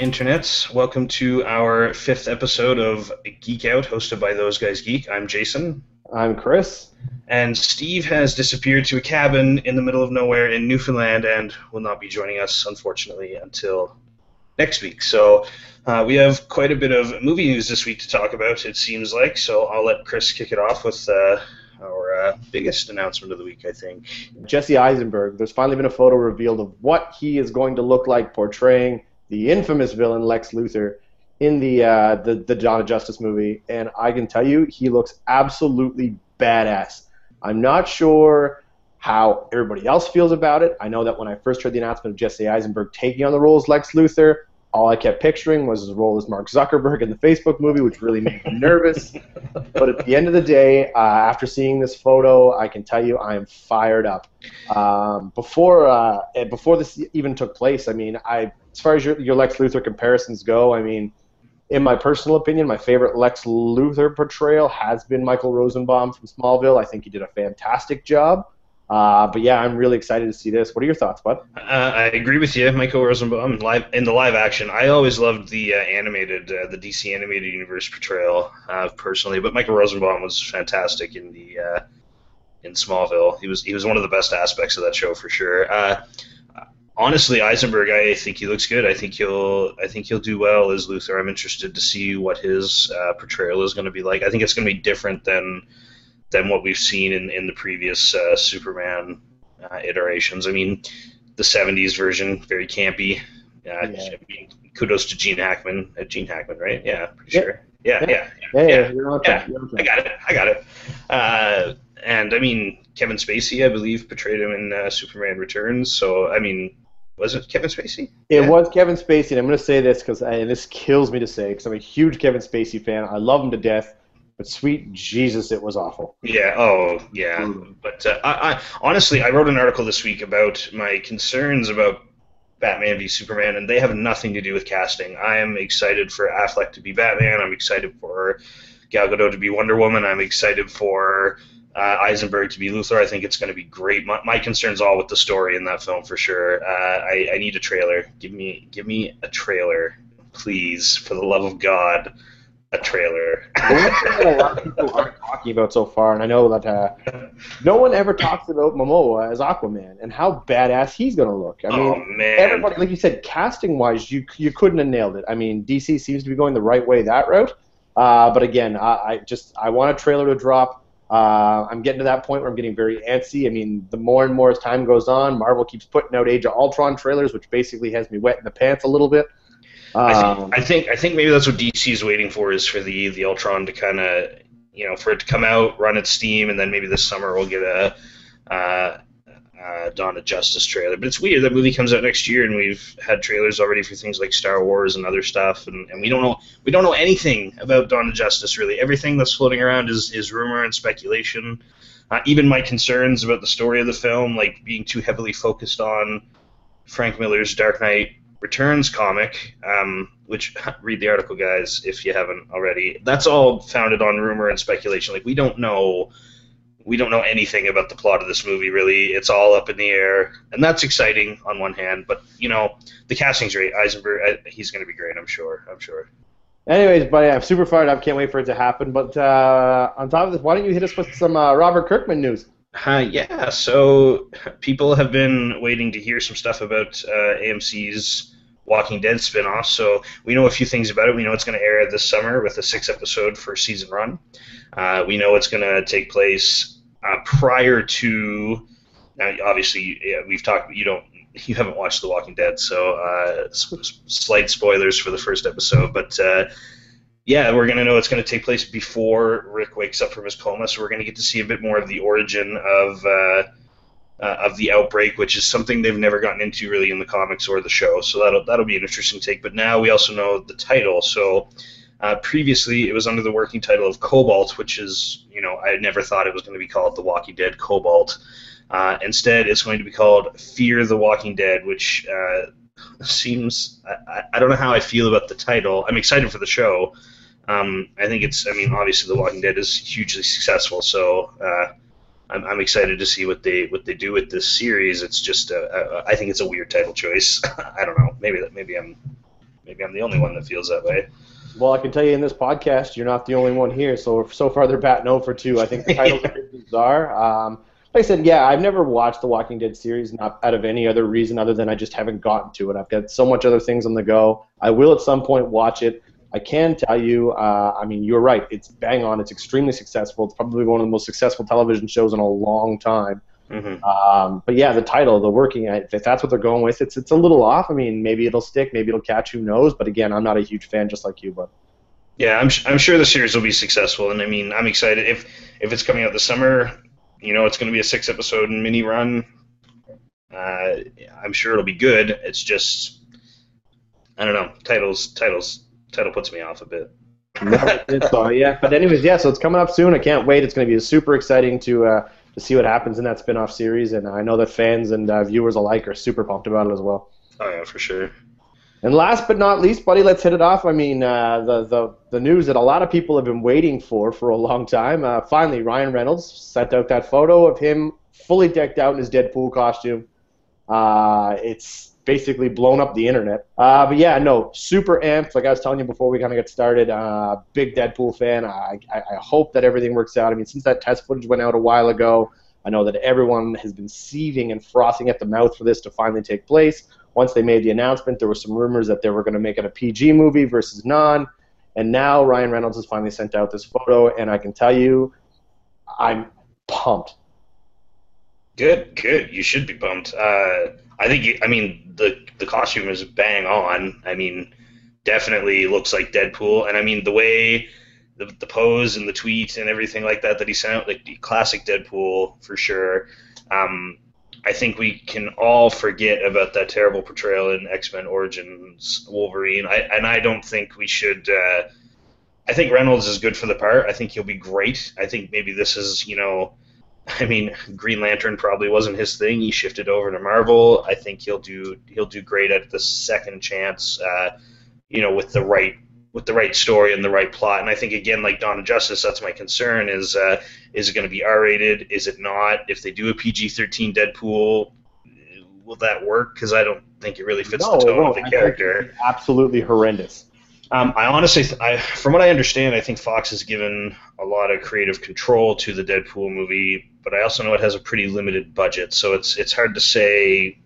internets. Welcome to our fifth episode of Geek Out, hosted by Those Guys Geek. I'm Jason. I'm Chris. And Steve has disappeared to a cabin in the middle of nowhere in Newfoundland and will not be joining us, unfortunately, until next week. So uh, we have quite a bit of movie news this week to talk about, it seems like. So I'll let Chris kick it off with uh, our uh, biggest announcement of the week, I think. Jesse Eisenberg. There's finally been a photo revealed of what he is going to look like portraying the infamous villain Lex Luthor in the uh, the the Dawn of Justice movie, and I can tell you he looks absolutely badass. I'm not sure how everybody else feels about it. I know that when I first heard the announcement of Jesse Eisenberg taking on the role as Lex Luthor, all I kept picturing was his role as Mark Zuckerberg in the Facebook movie, which really made me nervous. but at the end of the day, uh, after seeing this photo, I can tell you I am fired up. Um, before uh, before this even took place, I mean, I as far as your, your Lex Luthor comparisons go, I mean, in my personal opinion, my favorite Lex Luthor portrayal has been Michael Rosenbaum from Smallville. I think he did a fantastic job. Uh, but yeah, I'm really excited to see this. What are your thoughts, bud? Uh, I agree with you, Michael Rosenbaum. Live in the live action, I always loved the uh, animated, uh, the DC animated universe portrayal uh, personally. But Michael Rosenbaum was fantastic in the uh, in Smallville. He was he was one of the best aspects of that show for sure. honestly, Eisenberg, I think he looks good. I think he'll I think he'll do well as Luthor. I'm interested to see what his portrayal is going to be like. I think it's going to be different than than what we've seen in, in the previous uh, Superman uh, iterations. I mean, the 70s version, very campy. Uh, yeah. I mean, kudos to Gene Hackman. Uh, Gene Hackman, right? Yeah, pretty yeah. sure. Yeah, yeah, yeah. Yeah, yeah. I got it. I got it. Uh, and I mean, Kevin Spacey, I believe, portrayed him in uh, Superman Returns. So, I mean, was it Kevin Spacey? It yeah. was Kevin Spacey, and I'm going to say this because, and this kills me to say, because I'm a huge Kevin Spacey fan. I love him to death. But sweet Jesus, it was awful. Yeah. Oh, yeah. But uh, I, I, honestly, I wrote an article this week about my concerns about Batman v Superman, and they have nothing to do with casting. I am excited for Affleck to be Batman. I'm excited for Gal Gadot to be Wonder Woman. I'm excited for uh, Eisenberg to be Luthor. I think it's going to be great. My, my concerns all with the story in that film for sure. Uh, I, I need a trailer. Give me, give me a trailer, please, for the love of God a trailer. One thing that a lot of people aren't talking about so far, and I know that uh, no one ever talks about Momoa as Aquaman and how badass he's gonna look. I mean, oh, everybody, like you said, casting wise, you you couldn't have nailed it. I mean, DC seems to be going the right way that route. Uh, but again, I, I, just I want a trailer to drop. Uh, I'm getting to that point where I'm getting very antsy. I mean, the more and more as time goes on, Marvel keeps putting out Age of Ultron trailers, which basically has me wet in the pants a little bit. I, think, um, I think I think maybe that's what DC is waiting for is for the the Ultron to kind of you know for it to come out, run its steam, and then maybe this summer we'll get a uh, uh, Dawn of Justice trailer. But it's weird that movie comes out next year, and we've had trailers already for things like Star Wars and other stuff, and, and we don't know we don't know anything about Dawn of Justice really. Everything that's floating around is is rumor and speculation. Uh, even my concerns about the story of the film, like being too heavily focused on Frank Miller's Dark Knight Returns comic, um, which read the article, guys, if you haven't already. That's all founded on rumor and speculation. Like we don't know, we don't know anything about the plot of this movie. Really, it's all up in the air, and that's exciting on one hand. But you know, the casting's great. Eisenberg, he's going to be great. I'm sure. I'm sure. Anyways, buddy, I'm super fired up. Can't wait for it to happen. But uh, on top of this, why don't you hit us with some uh, Robert Kirkman news? Uh, yeah, so people have been waiting to hear some stuff about uh, AMC's Walking Dead spinoff. So we know a few things about it. We know it's going to air this summer with a six episode first season run. Uh, we know it's going to take place uh, prior to. Now, obviously, yeah, we've talked. You don't. You haven't watched The Walking Dead, so uh, slight spoilers for the first episode, but uh, yeah, we're going to know it's going to take place before Rick wakes up from his coma, so we're going to get to see a bit more of the origin of uh, uh, of the outbreak, which is something they've never gotten into really in the comics or the show. So that'll that'll be an interesting take. But now we also know the title. So uh, previously it was under the working title of Cobalt, which is you know I never thought it was going to be called The Walking Dead Cobalt. Uh, instead, it's going to be called Fear the Walking Dead, which uh, seems I, I, don't know how I feel about the title. I'm excited for the show. Um, I think it's I mean obviously The Walking Dead is hugely successful, so uh, I'm, I'm excited to see what they what they do with this series. It's just a, a, I think it's a weird title choice. I don't know. Maybe that maybe I'm maybe I'm the only one that feels that way. Well, I can tell you in this podcast, you're not the only one here. So so far they're batting 0 for two. I think the titles are bizarre. Um, like I said, yeah, I've never watched the Walking Dead series, not out of any other reason other than I just haven't gotten to it. I've got so much other things on the go. I will at some point watch it. I can tell you, uh, I mean, you're right. It's bang on. It's extremely successful. It's probably one of the most successful television shows in a long time. Mm-hmm. Um, but yeah, the title, the working, if that's what they're going with, it's it's a little off. I mean, maybe it'll stick, maybe it'll catch. Who knows? But again, I'm not a huge fan, just like you. But yeah, I'm I'm sure the series will be successful, and I mean, I'm excited if if it's coming out this summer. You know, it's going to be a six episode mini run. Uh, I'm sure it'll be good. It's just I don't know. Titles titles title puts me off a bit. so yeah, but anyways, yeah. So it's coming up soon. I can't wait. It's going to be super exciting to. Uh, to see what happens in that spin-off series. And I know that fans and uh, viewers alike are super pumped about it as well. Oh yeah, for sure. And last but not least, buddy, let's hit it off. I mean, uh, the, the the news that a lot of people have been waiting for for a long time. Uh, finally, Ryan Reynolds sent out that photo of him fully decked out in his Deadpool costume. Uh, it's basically blown up the internet. Uh, but yeah, no, super amped. Like I was telling you before we kind of get started, uh, big Deadpool fan. I, I, I hope that everything works out. I mean, since that test footage went out a while ago, I know that everyone has been seething and frothing at the mouth for this to finally take place. Once they made the announcement, there were some rumors that they were going to make it a PG movie versus non. And now Ryan Reynolds has finally sent out this photo, and I can tell you, I'm pumped. Good, good. You should be pumped. Uh, I think. I mean, the the costume is bang on. I mean, definitely looks like Deadpool, and I mean the way the, the pose and the tweet and everything like that that he sent out, like the classic Deadpool for sure. Um, I think we can all forget about that terrible portrayal in X Men Origins Wolverine. I, and I don't think we should. Uh, I think Reynolds is good for the part. I think he'll be great. I think maybe this is, you know, I mean, Green Lantern probably wasn't his thing. He shifted over to Marvel. I think he'll do he'll do great at the second chance. Uh, you know, with the right with the right story and the right plot. And I think again, like Dawn of Justice, that's my concern: is uh, is it going to be R rated? Is it not? If they do a PG thirteen Deadpool, will that work? Because I don't think it really fits no, the tone of the character. absolutely horrendous. Um, I honestly, I, from what I understand, I think Fox has given a lot of creative control to the Deadpool movie, but I also know it has a pretty limited budget, so it's it's hard to say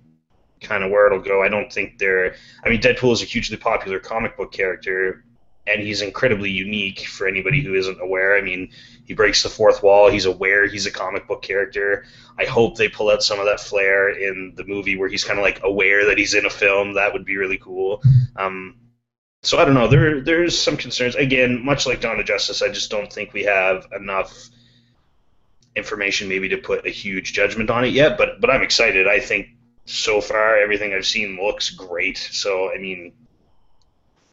kind of where it'll go. I don't think they're. I mean, Deadpool is a hugely popular comic book character, and he's incredibly unique for anybody who isn't aware. I mean, he breaks the fourth wall. He's aware he's a comic book character. I hope they pull out some of that flair in the movie where he's kind of like aware that he's in a film. That would be really cool. Um, so I don't know. There there's some concerns. Again, much like Dawn of Justice, I just don't think we have enough information maybe to put a huge judgment on it yet. But but I'm excited. I think so far everything I've seen looks great. So I mean,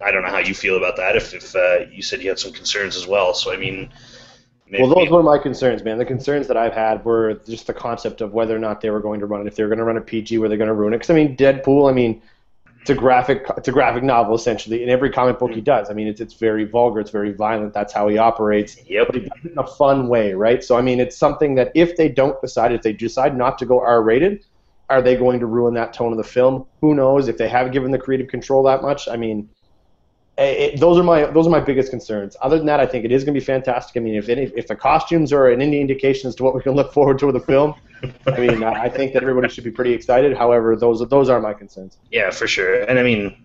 I don't know how you feel about that. If if uh, you said you had some concerns as well. So I mean. Maybe, well, those were my concerns, man. The concerns that I've had were just the concept of whether or not they were going to run it. If they were going to run a PG, were they going to ruin it? Because I mean, Deadpool. I mean, it's a graphic it's a graphic novel essentially in every comic book he does i mean it's it's very vulgar it's very violent that's how he operates yep. but he does it in a fun way right so i mean it's something that if they don't decide if they decide not to go r rated are they going to ruin that tone of the film who knows if they have given the creative control that much i mean it, those are my those are my biggest concerns. Other than that, I think it is going to be fantastic. I mean, if any, if the costumes are an any indication as to what we can look forward to with the film, I mean, I think that everybody should be pretty excited. However, those those are my concerns. Yeah, for sure. And I mean,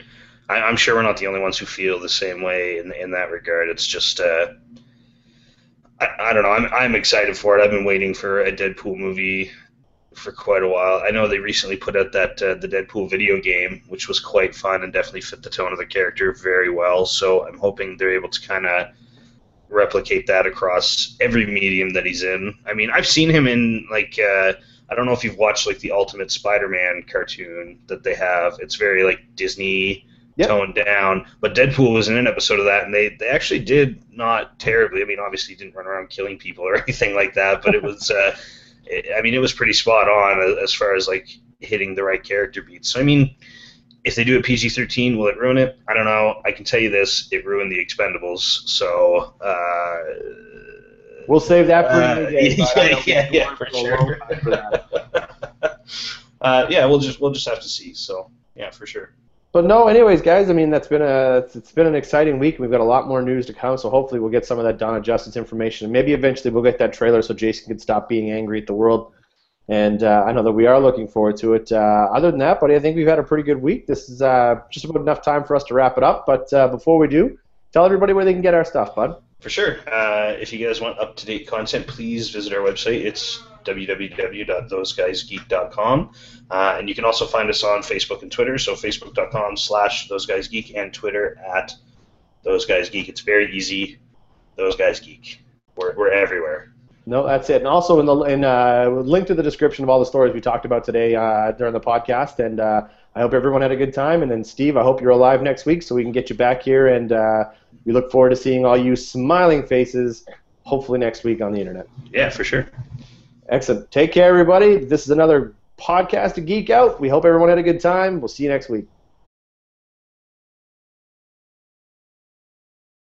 I, am sure we're not the only ones who feel the same way in in that regard. It's just. Uh, I, I don't know. I'm, I'm excited for it. I've been waiting for a Deadpool movie for quite a while. I know they recently put out that uh, the Deadpool video game, which was quite fun and definitely fit the tone of the character very well. So I'm hoping they're able to kind of replicate that across every medium that he's in. I mean, I've seen him in like uh, I don't know if you've watched like the Ultimate Spider-Man cartoon that they have. It's very like Disney yep. toned down, but Deadpool was in an episode of that, and they they actually did not terribly. I mean, obviously he didn't run around killing people or anything like that, but it was. Uh, I mean, it was pretty spot on as far as like hitting the right character beats. So I mean, if they do a PG-13, will it ruin it? I don't know. I can tell you this: it ruined the Expendables. So. Uh, we'll save that for uh, day, yeah, yeah, yeah, for sure. For uh, yeah, we'll just we'll just have to see. So yeah, for sure. But no, anyways, guys. I mean, that's been a it's, it's been an exciting week. We've got a lot more news to come, so hopefully we'll get some of that of Justice information. And maybe eventually we'll get that trailer so Jason can stop being angry at the world. And uh, I know that we are looking forward to it. Uh, other than that, buddy, I think we've had a pretty good week. This is uh, just about enough time for us to wrap it up. But uh, before we do, tell everybody where they can get our stuff, bud. For sure. Uh, if you guys want up to date content, please visit our website. It's www.thoseguysgeek.com. Uh, and you can also find us on Facebook and Twitter. So facebook.com slash thoseguysgeek and Twitter at thoseguysgeek. It's very easy. Those Guys Geek. We're, we're everywhere. No, that's it. And also in the in uh, link to the description of all the stories we talked about today uh, during the podcast. And uh, I hope everyone had a good time. And then Steve, I hope you're alive next week so we can get you back here. And uh, we look forward to seeing all you smiling faces, hopefully next week on the internet. Yeah, for sure. Excellent. Take care, everybody. This is another podcast to geek out. We hope everyone had a good time. We'll see you next week.